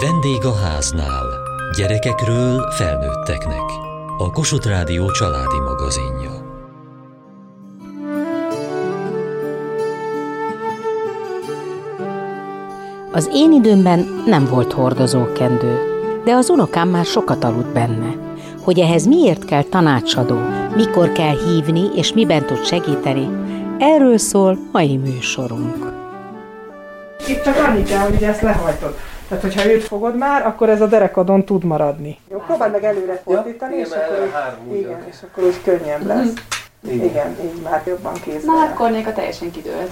Vendég a háznál. Gyerekekről felnőtteknek. A Kossuth Rádió családi magazinja. Az én időmben nem volt hordozókendő, de az unokám már sokat aludt benne. Hogy ehhez miért kell tanácsadó, mikor kell hívni és miben tud segíteni, erről szól mai műsorunk. Itt csak annyi kell, hogy ezt lehajtod. Tehát, hogyha őt fogod már, akkor ez a derekadon tud maradni. Jó, próbáld meg előre fordítani, és, akkor úgy, igen, és akkor úgy könnyebb lesz. Igen. igen, így már jobban kézbe. Na hát Kornéka teljesen kidőlt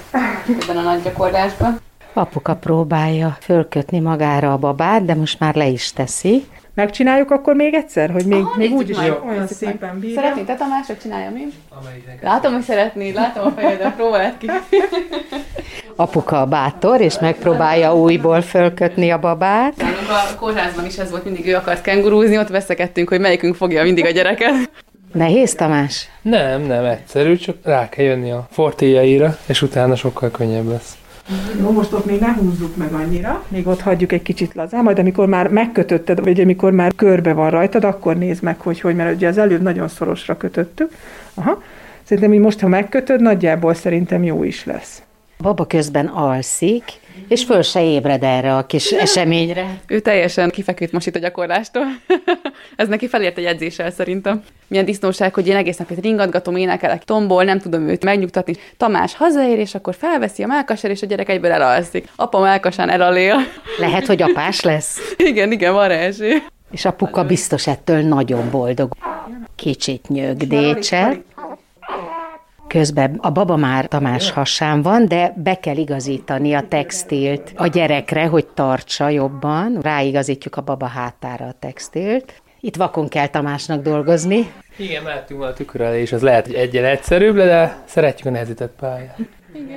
ebben a nagy gyakorlásban. Apuka próbálja fölkötni magára a babát, de most már le is teszi. Megcsináljuk akkor még egyszer, hogy még, Aha, még úgy is meg. olyan szépen bírja. Szeretnéd te Tamás, hogy csináljam én? Látom, hogy szeretnéd, látom a fejedre, próbáld ki. Apuka a bátor, és megpróbálja újból fölkötni a babát. A kórházban is ez volt, mindig ő akart kengurúzni, ott veszekedtünk, hogy melyikünk fogja mindig a gyereket. Nehéz, Tamás? Nem, nem egyszerű, csak rá kell jönni a fortéjaira, és utána sokkal könnyebb lesz. Jó, most ott még ne húzzuk meg annyira, még ott hagyjuk egy kicsit lazán, majd amikor már megkötötted, vagy amikor már körbe van rajtad, akkor nézd meg, hogy hogy, mert ugye az előbb nagyon szorosra kötöttük. Aha. Szerintem, hogy most, ha megkötöd, nagyjából szerintem jó is lesz. Baba közben alszik, és föl se ébred erre a kis eseményre. Ő teljesen kifeküdt most itt a gyakorlástól. ez neki felért egy edzéssel szerintem. Milyen disznóság, hogy én egész nap itt ringatgatom, énekelek, tombol, nem tudom őt megnyugtatni. Tamás hazaér, és akkor felveszi a melkaser, és a gyerek egyből elalszik. Apa melkasán elalél. Lehet, hogy apás lesz. igen, igen, van rá esély. És apuka biztos ettől nagyon boldog. Kicsit nyögdécsel. Közben a baba már Tamás hasán van, de be kell igazítani a textilt a gyerekre, hogy tartsa jobban. Ráigazítjuk a baba hátára a textilt. Itt vakon kell Tamásnak dolgozni. Igen, mehetünk volna a tükör elé, és az lehet, hogy egyen egyszerűbb, de szeretjük a nehezített pályát.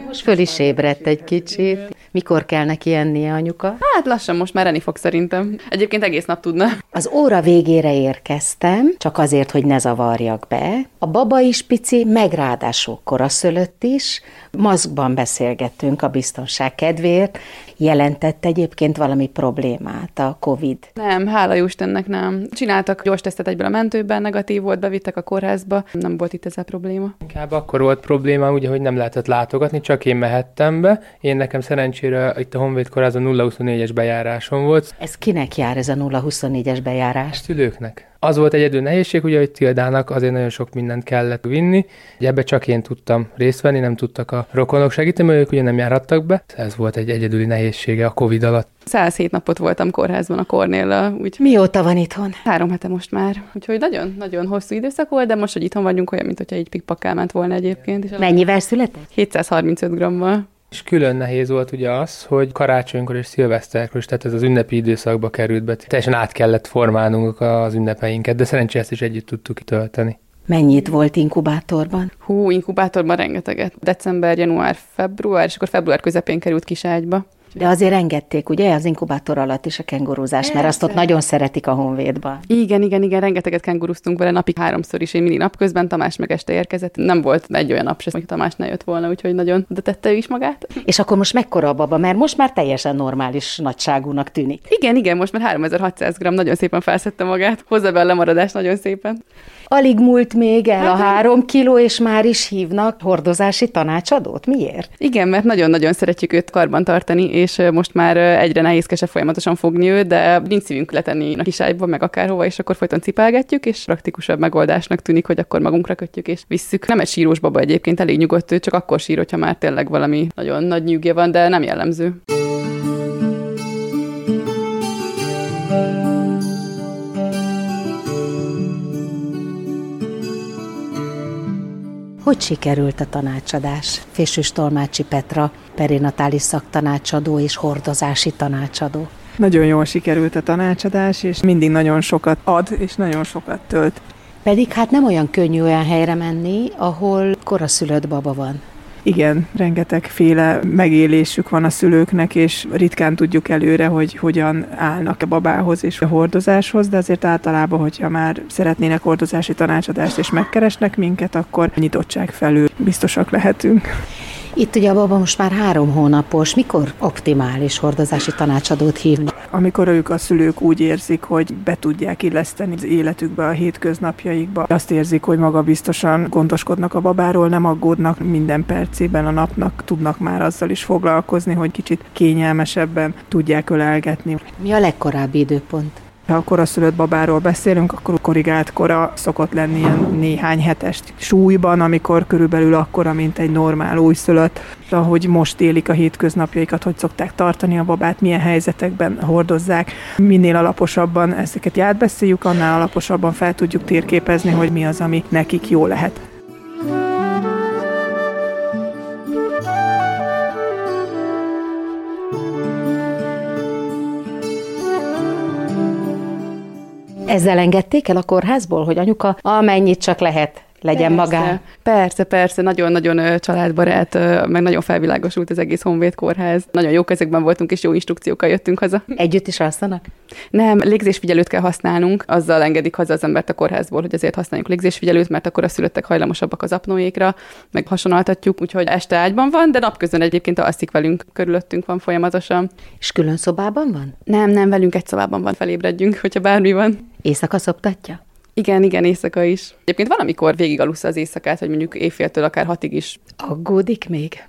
Most föl is ébredt egy kicsit. Mikor kell neki ennie anyuka? Hát lassan most már enni fog szerintem. Egyébként egész nap tudna. Az óra végére érkeztem, csak azért, hogy ne zavarjak be. A baba is pici, meg ráadásul koraszölött is. Maszkban beszélgettünk a biztonság kedvéért. Jelentett egyébként valami problémát a COVID. Nem, hála Istennek nem. Csináltak gyors tesztet egyből a mentőben, negatív volt, bevittek a kórházba, nem volt itt ezzel probléma. Inkább akkor volt probléma, ugye, hogy nem lehetett látogatni, csak én mehettem be. Én nekem szerencsére itt a Honvéd kórházon 0-24-es bejárásom volt. Ez kinek jár ez a 0-24-es A bejárás? szülőknek. Az volt egyedül nehézség, ugye, hogy Tildának azért nagyon sok mindent kellett vinni. Ugye ebbe csak én tudtam részt venni, nem tudtak a rokonok segíteni, mert ők ugye nem járhattak be. Ez volt egy egyedüli nehézsége a Covid alatt. 107 napot voltam kórházban a Kornéllal, úgy Mióta van itthon? három hete most már. Úgyhogy nagyon-nagyon hosszú időszak volt, de most, hogy itthon vagyunk, olyan, mint hogyha így pikpakkál ment volna egyébként. És Mennyivel született? 735 grammal. És külön nehéz volt ugye az, hogy karácsonykor és szilveszterkor is, tehát ez az ünnepi időszakba került be. Teljesen át kellett formálnunk az ünnepeinket, de szerencsére ezt is együtt tudtuk kitölteni. Mennyit volt inkubátorban? Hú, inkubátorban rengeteget. December, január, február, és akkor február közepén került kiságyba. De azért engedték, ugye, az inkubátor alatt is a kengurúzás, mert azt ott nagyon szeretik a honvédba. Igen, igen, igen, rengeteget kenguruztunk vele napi háromszor is, én mindig napközben, Tamás meg este érkezett. Nem volt egy olyan nap se, hogy Tamás ne jött volna, úgyhogy nagyon oda tette ő is magát. És akkor most mekkora a baba? Mert most már teljesen normális nagyságúnak tűnik. Igen, igen, most már 3600 g, nagyon szépen felszette magát. Hozza be a lemaradás nagyon szépen. Alig múlt még el a három kiló, és már is hívnak hordozási tanácsadót. Miért? Igen, mert nagyon-nagyon szeretjük őt karban tartani, és most már egyre nehézkesebb folyamatosan fogni őt, de nincs szívünk letenni a kiságyba, meg akárhova, és akkor folyton cipelgetjük, és praktikusabb megoldásnak tűnik, hogy akkor magunkra kötjük és visszük. Nem egy sírós baba egyébként, elég nyugodt ő, csak akkor sír, hogyha már tényleg valami nagyon nagy nyűgje van, de nem jellemző. Hogy sikerült a tanácsadás? Fésűs Tolmácsi Petra, perinatális szaktanácsadó és hordozási tanácsadó. Nagyon jól sikerült a tanácsadás, és mindig nagyon sokat ad, és nagyon sokat tölt. Pedig hát nem olyan könnyű olyan helyre menni, ahol koraszülött baba van. Igen, rengetegféle megélésük van a szülőknek, és ritkán tudjuk előre, hogy hogyan állnak a babához és a hordozáshoz, de azért általában, hogyha már szeretnének hordozási tanácsadást és megkeresnek minket, akkor nyitottság felül biztosak lehetünk. Itt ugye a baba most már három hónapos, mikor optimális hordozási tanácsadót hívni? Amikor ők a szülők úgy érzik, hogy be tudják illeszteni az életükbe, a hétköznapjaikba, azt érzik, hogy maga biztosan gondoskodnak a babáról, nem aggódnak minden percében a napnak, tudnak már azzal is foglalkozni, hogy kicsit kényelmesebben tudják ölelgetni. Mi a legkorábbi időpont? Ha a koraszülött babáról beszélünk, akkor korrigált kora szokott lenni ilyen néhány hetes súlyban, amikor körülbelül akkora, mint egy normál újszülött. Ahogy most élik a hétköznapjaikat, hogy szokták tartani a babát, milyen helyzetekben hordozzák. Minél alaposabban ezeket átbeszéljük, annál alaposabban fel tudjuk térképezni, hogy mi az, ami nekik jó lehet. Ezzel engedték el a kórházból, hogy anyuka amennyit csak lehet legyen persze, magán. Persze, persze, nagyon-nagyon családbarát, meg nagyon felvilágosult az egész Honvéd kórház. Nagyon jó kezekben voltunk, és jó instrukciókkal jöttünk haza. Együtt is alszanak? Nem, légzésfigyelőt kell használnunk, azzal engedik haza az embert a kórházból, hogy azért használjuk légzésfigyelőt, mert akkor a szülöttek hajlamosabbak az apnóékra, meg hasonláltatjuk, úgyhogy este ágyban van, de napközben egyébként alszik velünk, körülöttünk van folyamatosan. És külön szobában van? Nem, nem, velünk egy szobában van, felébredjünk, hogyha bármi van. Éjszaka szoptatja? Igen, igen, éjszaka is. Egyébként van, amikor végig alussza az éjszakát, hogy mondjuk éjféltől akár hatig is. Aggódik még?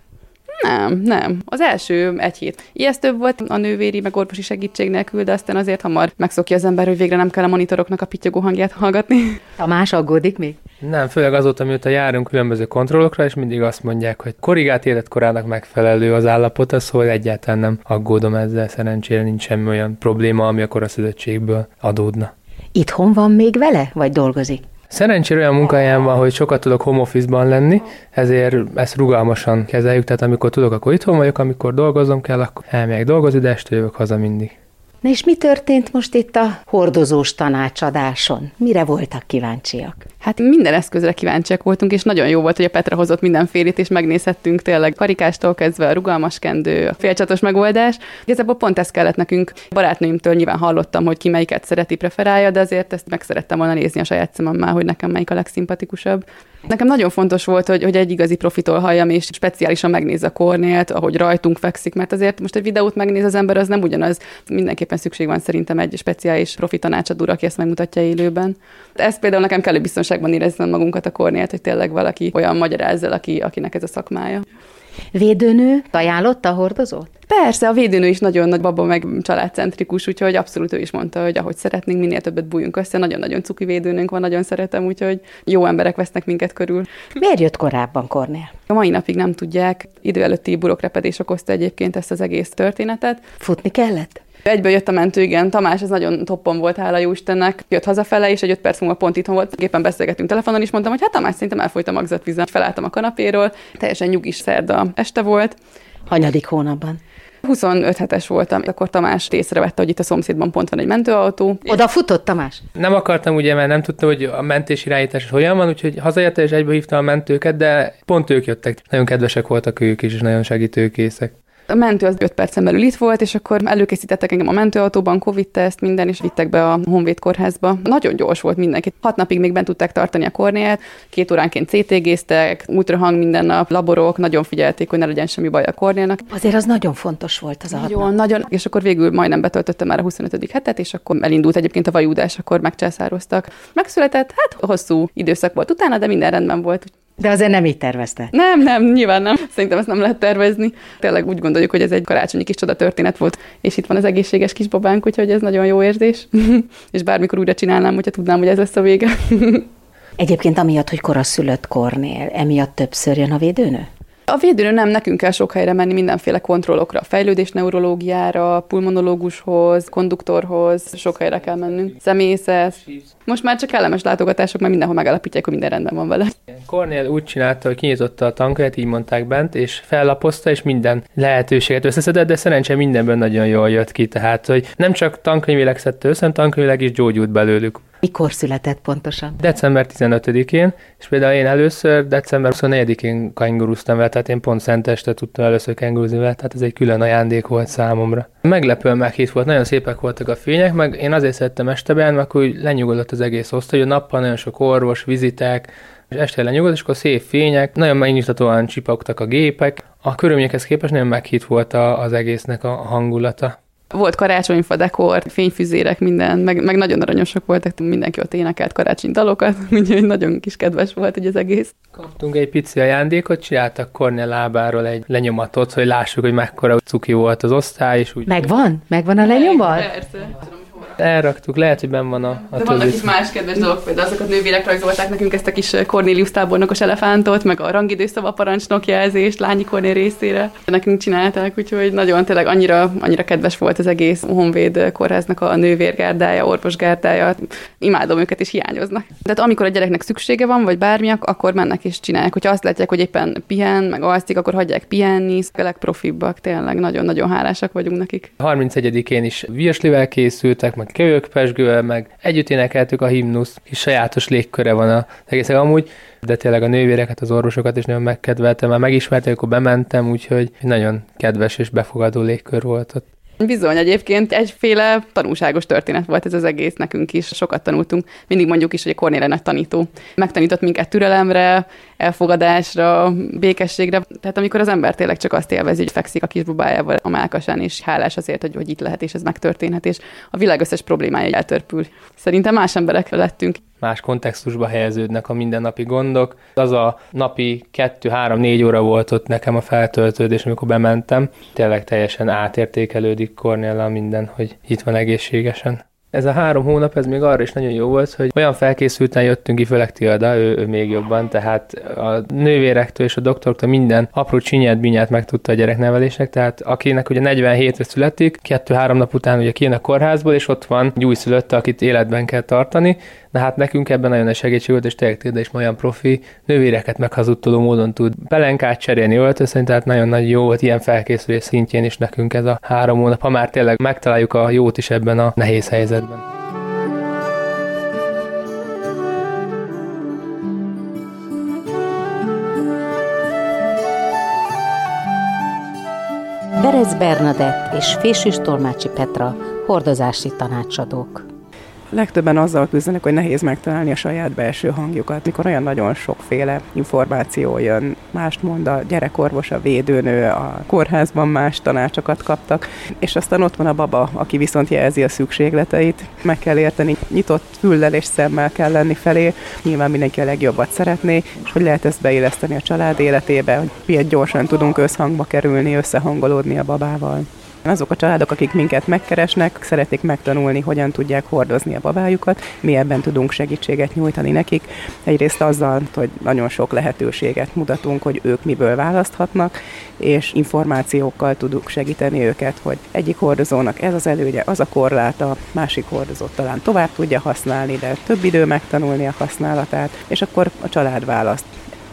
Nem, nem. Az első egy hét. Ijesztőbb volt a nővéri, meg orvosi segítség nélkül, de aztán azért hamar megszokja az ember, hogy végre nem kell a monitoroknak a pittyogó hangját hallgatni. Tamás aggódik még? Nem, főleg azóta, mióta járunk különböző kontrollokra, és mindig azt mondják, hogy korrigált életkorának megfelelő az állapota, szóval egyáltalán nem aggódom ezzel, szerencsére nincs semmi olyan probléma, ami akkor a szülöttségből adódna. Itthon van még vele, vagy dolgozik? Szerencsére olyan munkáján van, hogy sokat tudok home office-ban lenni, ezért ezt rugalmasan kezeljük, tehát amikor tudok, akkor itthon vagyok, amikor dolgozom kell, akkor elmegyek dolgozni, de este jövök haza mindig. Na és mi történt most itt a hordozós tanácsadáson? Mire voltak kíváncsiak? Hát minden eszközre kíváncsiak voltunk, és nagyon jó volt, hogy a Petra hozott mindenfélét, és megnézhettünk tényleg karikástól kezdve a rugalmas kendő, a félcsatos megoldás. Igazából pont ez kellett nekünk. Barátnőimtől nyilván hallottam, hogy ki melyiket szereti, preferálja, de azért ezt meg szerettem volna nézni a saját szememmel, hogy nekem melyik a legszimpatikusabb. Nekem nagyon fontos volt, hogy, hogy egy igazi profitól halljam, és speciálisan megnézze a kornélt, ahogy rajtunk fekszik, mert azért most egy videót megnéz az ember, az nem ugyanaz. Mindenképpen szükség van szerintem egy speciális profi tanácsadóra, aki ezt megmutatja élőben. Ez például nekem kellő biztonságban érezni magunkat a kornélt, hogy tényleg valaki olyan magyarázza, aki, akinek ez a szakmája. Védőnő ajánlotta a hordozót? Persze, a védőnő is nagyon nagy baba meg családcentrikus, úgyhogy abszolút ő is mondta, hogy ahogy szeretnénk, minél többet bújjunk össze. Nagyon-nagyon cuki védőnőnk van, nagyon szeretem, úgyhogy jó emberek vesznek minket körül. Miért jött korábban Kornél? A mai napig nem tudják. Idő előtti burokrepedés okozta egyébként ezt az egész történetet. Futni kellett? Egyből jött a mentő, igen. Tamás, ez nagyon toppon volt, hála jó Istennek. Jött hazafele, és egy öt perc múlva pont itthon volt. Éppen beszélgettünk telefonon, is mondtam, hogy hát Tamás, szerintem elfolyt a magzatvízen. Felálltam a kanapéról, teljesen nyugis szerda este volt. Hanyadik hónapban? 25 hetes voltam, akkor Tamás észrevette, hogy itt a szomszédban pont van egy mentőautó. Oda futott Tamás? Nem akartam ugye, mert nem tudtam, hogy a mentés irányítás hogyan van, úgyhogy hazajött és egybe hívtam a mentőket, de pont ők jöttek. Nagyon kedvesek voltak ők is, és nagyon segítőkészek. A mentő az 5 percen belül itt volt, és akkor előkészítettek engem a mentőautóban, Covid-teszt, minden, és vittek be a Honvéd kórházba. Nagyon gyors volt mindenki. Hat napig még bent tudták tartani a kornéát, két óránként CT-géztek, ultrahang minden nap, laborok, nagyon figyelték, hogy ne legyen semmi baj a kornélnak. Azért az nagyon fontos volt az a Nagyon, nagyon, és akkor végül majdnem betöltöttem már a 25. hetet, és akkor elindult egyébként a vajúdás, akkor megcsászároztak. Megszületett, hát hosszú időszak volt utána, de minden rendben volt. De azért nem így tervezte. Nem, nem, nyilván nem. Szerintem ezt nem lehet tervezni. Tényleg úgy gondoljuk, hogy ez egy karácsonyi kis csoda történet volt, és itt van az egészséges kisbabánk, úgyhogy ez nagyon jó érzés. és bármikor újra csinálnám, hogyha tudnám, hogy ez lesz a vége. Egyébként amiatt, hogy koraszülött kornél, emiatt többször jön a védőnő? A védőnő nem, nekünk kell sok helyre menni mindenféle kontrollokra, fejlődés neurológiára, pulmonológushoz, konduktorhoz, sok helyre kell mennünk. Személyzet. Most már csak kellemes látogatások, mert mindenhol megállapítják, hogy minden rendben van vele. Cornél úgy csinálta, hogy kinyitotta a tankönyvet, így mondták bent, és fellapozta, és minden lehetőséget összeszedett, de szerencsé mindenben nagyon jól jött ki, tehát hogy nem csak tankönyvileg szedte össze, tankönyvileg is gyógyult belőlük. Mikor született pontosan? December 15-én, és például én először december 24-én kenguruztam vele, tehát én pont szenteste tudtam először kenguruzni vele, tehát ez egy külön ajándék volt számomra. Meglepően meghitt volt, nagyon szépek voltak a fények, meg én azért szerettem este be, mert úgy lenyugodott az egész osztály, hogy a nappal nagyon sok orvos, vizitek, és este lenyugodt, és akkor szép fények, nagyon megnyugtatóan csipogtak a gépek. A körülményekhez képest nagyon meghitt volt az egésznek a hangulata. Volt karácsonyfa dekor, fényfüzérek, minden, meg, meg nagyon aranyosak voltak, mindenki ott énekelt karácsony dalokat, úgyhogy nagyon kis kedves volt hogy az egész. Kaptunk egy pici ajándékot, csináltak Kornél lábáról egy lenyomatot, hogy lássuk, hogy mekkora cuki volt az osztály. És úgy Megvan? Megvan a lenyomat? Persze. Elraktuk, lehet, hogy benn van a, a De vannak is más kedves dolgok, például azokat nővérek rajzolták nekünk ezt a kis Cornélius tábornokos elefántot, meg a rangidőszava parancsnok jelzést Lányi Kornél részére. Nekünk csinálták, úgyhogy nagyon tényleg annyira, annyira kedves volt az egész Honvéd kórháznak a nővérgárdája, orvosgárdája. Imádom őket, és hiányoznak. Tehát amikor a gyereknek szüksége van, vagy bármiak, akkor mennek és csinálják. Hogyha azt látják, hogy éppen pihen, meg alszik, akkor hagyják pihenni. A legprofibbak, tényleg nagyon-nagyon hálásak vagyunk nekik. 31-én is virslivel készültek, meg kölyök pesgővel, meg együtt énekeltük a himnusz, és sajátos légköre van az egészek amúgy, de tényleg a nővéreket, az orvosokat is nagyon megkedveltem, már megismertem, amikor bementem, úgyhogy nagyon kedves és befogadó légkör volt ott. Bizony, egyébként egyféle tanulságos történet volt ez az egész nekünk is. Sokat tanultunk. Mindig mondjuk is, hogy a Cornél nagy tanító. Megtanított minket türelemre, elfogadásra, békességre. Tehát amikor az ember tényleg csak azt élvezi, hogy fekszik a kisbubájával a mákasán, és hálás azért, hogy, hogy itt lehet, és ez megtörténhet, és a világ összes problémája eltörpül. Szerintem más emberek lettünk más kontextusba helyeződnek a mindennapi gondok. Az a napi 2-3-4 óra volt ott nekem a feltöltődés, amikor bementem. Tényleg teljesen átértékelődik Kornélla minden, hogy itt van egészségesen. Ez a három hónap, ez még arra is nagyon jó volt, hogy olyan felkészülten jöttünk ki, főleg Tilda, ő, ő még jobban, tehát a nővérektől és a doktortól minden apró csinyát, binyát megtudta a gyereknevelésnek, tehát akinek ugye 47-re születik, kettő-három nap után ugye kijön a kórházból, és ott van egy újszülötte, akit életben kell tartani, de hát nekünk ebben nagyon nagy segítség volt, és tényleg Tilda is olyan profi nővéreket meghazudtoló módon tud pelenkát cserélni, öltözni, tehát nagyon nagy jó volt ilyen felkészülés szintjén is nekünk ez a három hónap, ha már tényleg megtaláljuk a jót is ebben a nehéz helyzetben. Berez Bernadett és Fésűs Tolmácsi Petra hordozási tanácsadók. Legtöbben azzal küzdenek, hogy nehéz megtalálni a saját belső hangjukat, mikor olyan nagyon sokféle információ jön. Mást mond a gyerekorvos, a védőnő, a kórházban más tanácsokat kaptak, és aztán ott van a baba, aki viszont jelzi a szükségleteit. Meg kell érteni, nyitott füllel és szemmel kell lenni felé, nyilván mindenki a legjobbat szeretné, és hogy lehet ezt beilleszteni a család életébe, hogy milyen gyorsan tudunk összhangba kerülni, összehangolódni a babával. Azok a családok, akik minket megkeresnek, szeretik megtanulni, hogyan tudják hordozni a babájukat, mi ebben tudunk segítséget nyújtani nekik. Egyrészt azzal, hogy nagyon sok lehetőséget mutatunk, hogy ők miből választhatnak, és információkkal tudunk segíteni őket, hogy egyik hordozónak ez az előnye, az a korláta, másik hordozót talán tovább tudja használni, de több idő megtanulni a használatát, és akkor a család választ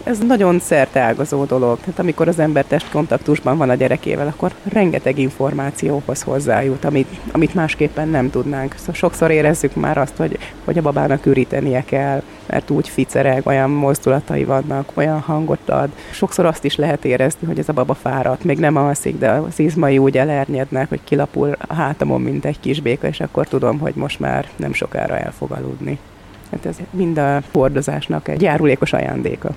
ez nagyon szerteágazó dolog. Tehát amikor az ember testkontaktusban van a gyerekével, akkor rengeteg információhoz hozzájut, amit, amit másképpen nem tudnánk. Szóval sokszor érezzük már azt, hogy, hogy a babának ürítenie kell, mert úgy ficereg, olyan mozdulatai vannak, olyan hangot ad. Sokszor azt is lehet érezni, hogy ez a baba fáradt, még nem alszik, de az izmai úgy elernyednek, hogy kilapul a hátamon, mint egy kis béka, és akkor tudom, hogy most már nem sokára el fog aludni. Hát ez mind a hordozásnak egy járulékos ajándéka.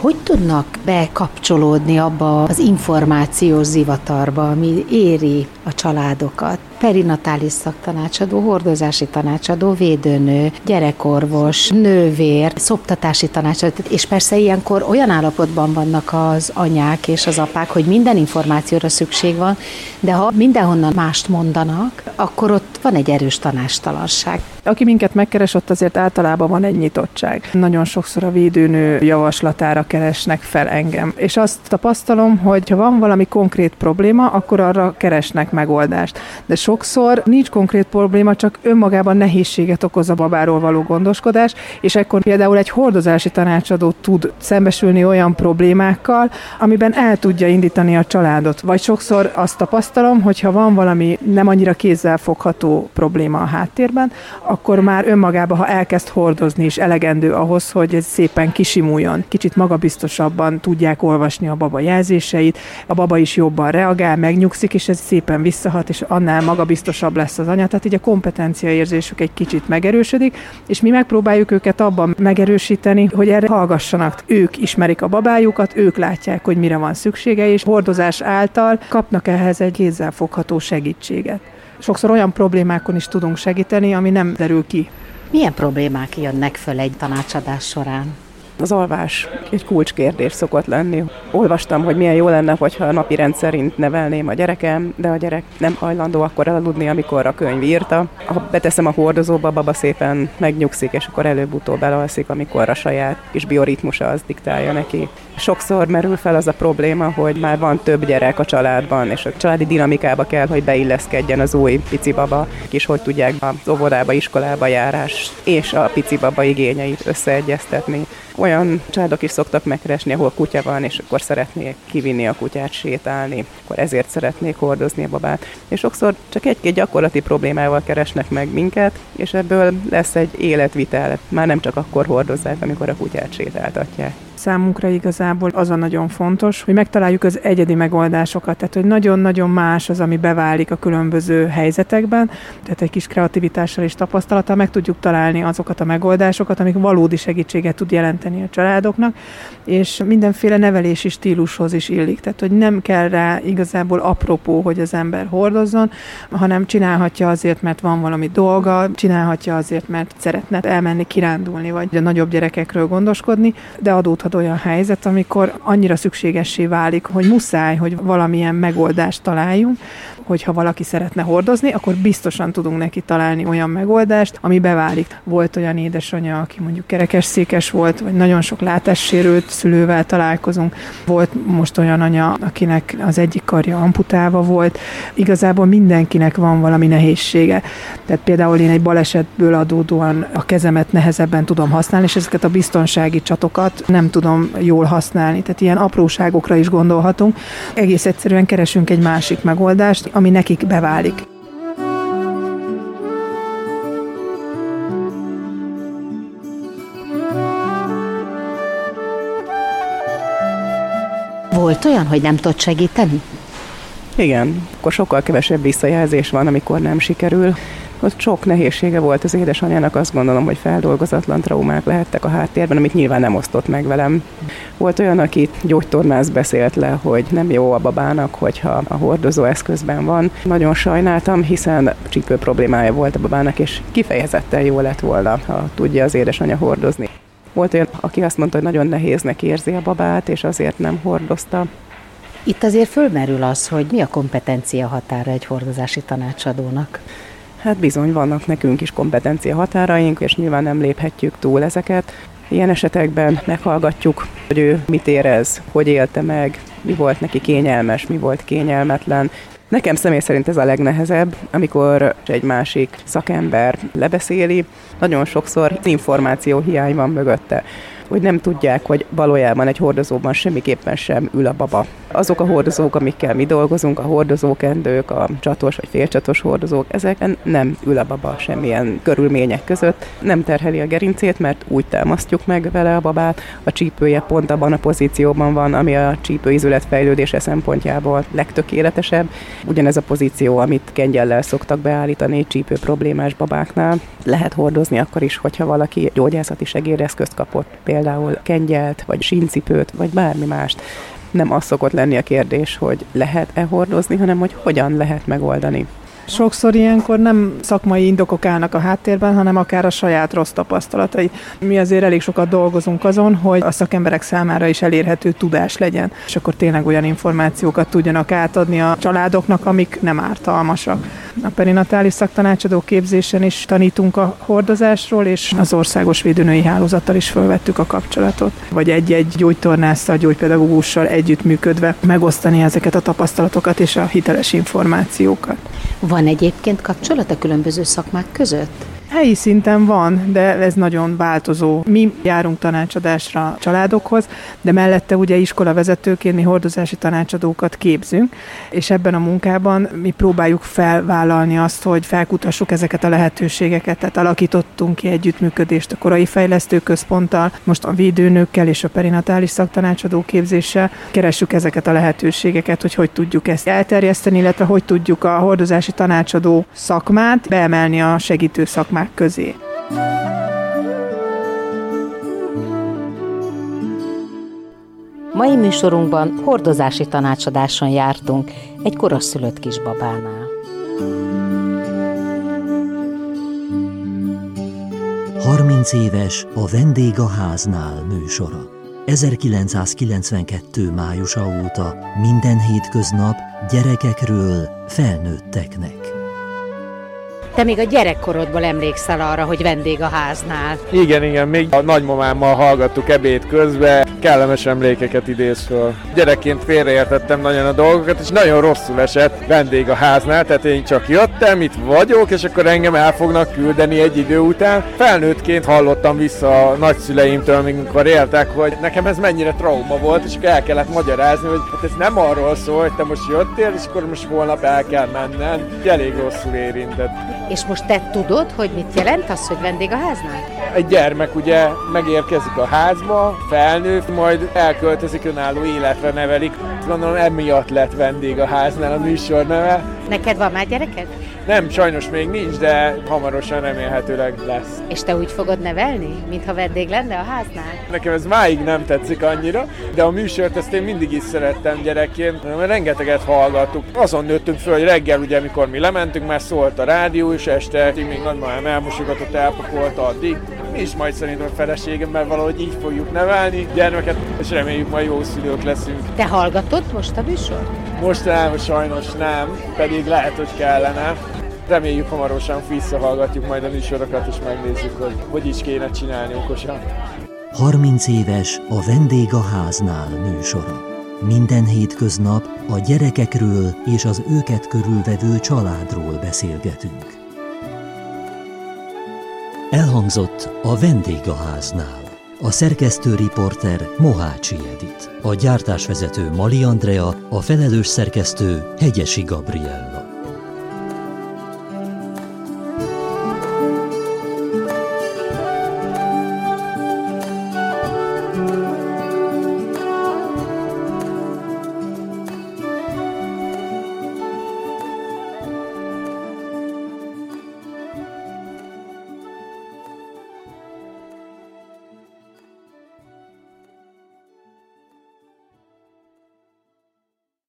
Hogy tudnak bekapcsolódni abba az információs zivatarba, ami éri a családokat? Perinatális szaktanácsadó, hordozási tanácsadó, védőnő, gyerekorvos, nővér, szoptatási tanácsadó, és persze ilyenkor olyan állapotban vannak az anyák és az apák, hogy minden információra szükség van, de ha mindenhonnan mást mondanak, akkor ott van egy erős tanástalanság. Aki minket megkeres, ott azért általában van egy nyitottság. Nagyon sokszor a védőnő javaslatára keresnek fel engem. És azt tapasztalom, hogy ha van valami konkrét probléma, akkor arra keresnek megoldást. De so sokszor nincs konkrét probléma, csak önmagában nehézséget okoz a babáról való gondoskodás, és ekkor például egy hordozási tanácsadó tud szembesülni olyan problémákkal, amiben el tudja indítani a családot. Vagy sokszor azt tapasztalom, hogy ha van valami nem annyira kézzel fogható probléma a háttérben, akkor már önmagában, ha elkezd hordozni is elegendő ahhoz, hogy ez szépen kisimuljon. Kicsit magabiztosabban tudják olvasni a baba jelzéseit, a baba is jobban reagál, megnyugszik, és ez szépen visszahat, és annál maga magabiztosabb lesz az anya, tehát így a kompetencia érzésük egy kicsit megerősödik, és mi megpróbáljuk őket abban megerősíteni, hogy erre hallgassanak. Ők ismerik a babájukat, ők látják, hogy mire van szüksége, és hordozás által kapnak ehhez egy kézzelfogható segítséget. Sokszor olyan problémákon is tudunk segíteni, ami nem derül ki. Milyen problémák jönnek föl egy tanácsadás során? Az alvás egy kulcskérdés szokott lenni. Olvastam, hogy milyen jó lenne, hogyha a napi rendszerint nevelném a gyerekem, de a gyerek nem hajlandó akkor elaludni, amikor a könyv írta. Ha beteszem a hordozóba, a baba szépen megnyugszik, és akkor előbb-utóbb elalszik, amikor a saját kis bioritmusa az diktálja neki. Sokszor merül fel az a probléma, hogy már van több gyerek a családban, és a családi dinamikába kell, hogy beilleszkedjen az új pici baba, és hogy tudják az óvodába, iskolába járás és a pici baba igényeit összeegyeztetni. Olyan családok is szoktak megkeresni, ahol kutya van, és akkor szeretnék kivinni a kutyát sétálni, akkor ezért szeretnék hordozni a babát. És sokszor csak egy-két gyakorlati problémával keresnek meg minket, és ebből lesz egy életvitel. Már nem csak akkor hordozzák, amikor a kutyát sétáltatják számunkra igazából az a nagyon fontos, hogy megtaláljuk az egyedi megoldásokat, tehát hogy nagyon-nagyon más az, ami beválik a különböző helyzetekben, tehát egy kis kreativitással és tapasztalattal meg tudjuk találni azokat a megoldásokat, amik valódi segítséget tud jelenteni a családoknak, és mindenféle nevelési stílushoz is illik, tehát hogy nem kell rá igazából apropó, hogy az ember hordozzon, hanem csinálhatja azért, mert van valami dolga, csinálhatja azért, mert szeretne elmenni kirándulni, vagy a nagyobb gyerekekről gondoskodni, de adódhat adódhat olyan helyzet, amikor annyira szükségessé válik, hogy muszáj, hogy valamilyen megoldást találjunk, hogyha valaki szeretne hordozni, akkor biztosan tudunk neki találni olyan megoldást, ami beválik. Volt olyan édesanyja, aki mondjuk kerekesszékes volt, vagy nagyon sok látássérült szülővel találkozunk. Volt most olyan anya, akinek az egyik karja amputálva volt. Igazából mindenkinek van valami nehézsége. Tehát például én egy balesetből adódóan a kezemet nehezebben tudom használni, és ezeket a biztonsági csatokat nem tudom jól használni. Tehát ilyen apróságokra is gondolhatunk. Egész egyszerűen keresünk egy másik megoldást, ami nekik beválik. Volt olyan, hogy nem tudott segíteni? Igen, akkor sokkal kevesebb visszajelzés van, amikor nem sikerül. Ott sok nehézsége volt az édesanyjának, azt gondolom, hogy feldolgozatlan traumák lehettek a háttérben, amit nyilván nem osztott meg velem. Volt olyan, aki gyógytornász beszélt le, hogy nem jó a babának, hogyha a hordozó eszközben van. Nagyon sajnáltam, hiszen csípő problémája volt a babának, és kifejezetten jó lett volna, ha tudja az édesanyja hordozni. Volt olyan, aki azt mondta, hogy nagyon nehéznek érzi a babát, és azért nem hordozta. Itt azért fölmerül az, hogy mi a kompetencia határa egy hordozási tanácsadónak. Hát bizony vannak nekünk is kompetencia határaink, és nyilván nem léphetjük túl ezeket. Ilyen esetekben meghallgatjuk, hogy ő mit érez, hogy élte meg, mi volt neki kényelmes, mi volt kényelmetlen. Nekem személy szerint ez a legnehezebb, amikor egy másik szakember lebeszéli, nagyon sokszor információ hiány van mögötte hogy nem tudják, hogy valójában egy hordozóban semmiképpen sem ül a baba. Azok a hordozók, amikkel mi dolgozunk, a hordozókendők, a csatos vagy félcsatos hordozók, ezeken nem ül a baba semmilyen körülmények között. Nem terheli a gerincét, mert úgy támasztjuk meg vele a babát. A csípője pont abban a pozícióban van, ami a csípőizület fejlődése szempontjából legtökéletesebb. Ugyanez a pozíció, amit kengyellel szoktak beállítani csípő problémás babáknál. Lehet hordozni akkor is, hogyha valaki gyógyászati segédeszközt kapott, például kengyelt, vagy síncipőt, vagy bármi mást nem az szokott lenni a kérdés, hogy lehet-e hordozni, hanem hogy hogyan lehet megoldani. Sokszor ilyenkor nem szakmai indokok állnak a háttérben, hanem akár a saját rossz tapasztalatai. Mi azért elég sokat dolgozunk azon, hogy a szakemberek számára is elérhető tudás legyen, és akkor tényleg olyan információkat tudjanak átadni a családoknak, amik nem ártalmasak. A perinatális szaktanácsadó képzésen is tanítunk a hordozásról, és az országos védőnői hálózattal is felvettük a kapcsolatot, vagy egy-egy gyógytornásszal, gyógypedagógussal együttműködve megosztani ezeket a tapasztalatokat és a hiteles információkat. Van egyébként kapcsolat a különböző szakmák között? Helyi szinten van, de ez nagyon változó. Mi járunk tanácsadásra családokhoz, de mellette ugye iskolavezetőként mi hordozási tanácsadókat képzünk, és ebben a munkában mi próbáljuk felvállalni azt, hogy felkutassuk ezeket a lehetőségeket, tehát alakítottunk ki együttműködést a korai fejlesztő központtal, most a védőnőkkel és a perinatális szaktanácsadó képzéssel. Keressük ezeket a lehetőségeket, hogy hogy tudjuk ezt elterjeszteni, illetve hogy tudjuk a hordozási tanácsadó szakmát beemelni a segítő szakmát szakmák közé. Mai műsorunkban hordozási tanácsadáson jártunk egy koraszülött kisbabánál. Harminc éves a Vendég a háznál műsora. 1992. májusa óta minden hétköznap gyerekekről felnőtteknek. Te még a gyerekkorodból emlékszel arra, hogy vendég a háznál. Igen, igen, még a nagymamámmal hallgattuk ebéd közben, kellemes emlékeket idéz föl. Gyerekként félreértettem nagyon a dolgokat, és nagyon rosszul esett vendég a háznál, tehát én csak jöttem, itt vagyok, és akkor engem el fognak küldeni egy idő után. Felnőttként hallottam vissza a nagyszüleimtől, amikor éltek, hogy nekem ez mennyire trauma volt, és akkor el kellett magyarázni, hogy hát ez nem arról szól, hogy te most jöttél, és akkor most holnap el kell mennem. Elég rosszul érintett. És most te tudod, hogy mit jelent az, hogy vendég a háznál? Egy gyermek ugye megérkezik a házba, felnő, majd elköltözik önálló életre nevelik. Gondolom emiatt lett vendég a háznál a műsor neve. Neked van már gyereked? Nem, sajnos még nincs, de hamarosan remélhetőleg lesz. És te úgy fogod nevelni, mintha vendég lenne a háznál? Nekem ez máig nem tetszik annyira, de a műsort ezt én mindig is szerettem gyerekként, mert rengeteget hallgattuk. Azon nőttünk föl, hogy reggel ugye, amikor mi lementünk, már szólt a rádió, és este még nagymamám elmosogatott, elpakolta addig. Mi is majd szerintem a feleségemmel valahogy így fogjuk nevelni gyermeket, és reméljük majd jó szülők leszünk. Te hallgatod most a műsort? Mostanában sajnos nem, pedig lehet, hogy kellene. Reméljük hamarosan visszahallgatjuk majd a műsorokat, és megnézzük, hogy hogy is kéne csinálni okosan. 30 éves a Vendég a háznál műsora. Minden hétköznap a gyerekekről és az őket körülvevő családról beszélgetünk. Elhangzott a Vendég a szerkesztő riporter Mohácsi Edit. A gyártásvezető Mali Andrea, a felelős szerkesztő Hegyesi Gabriella.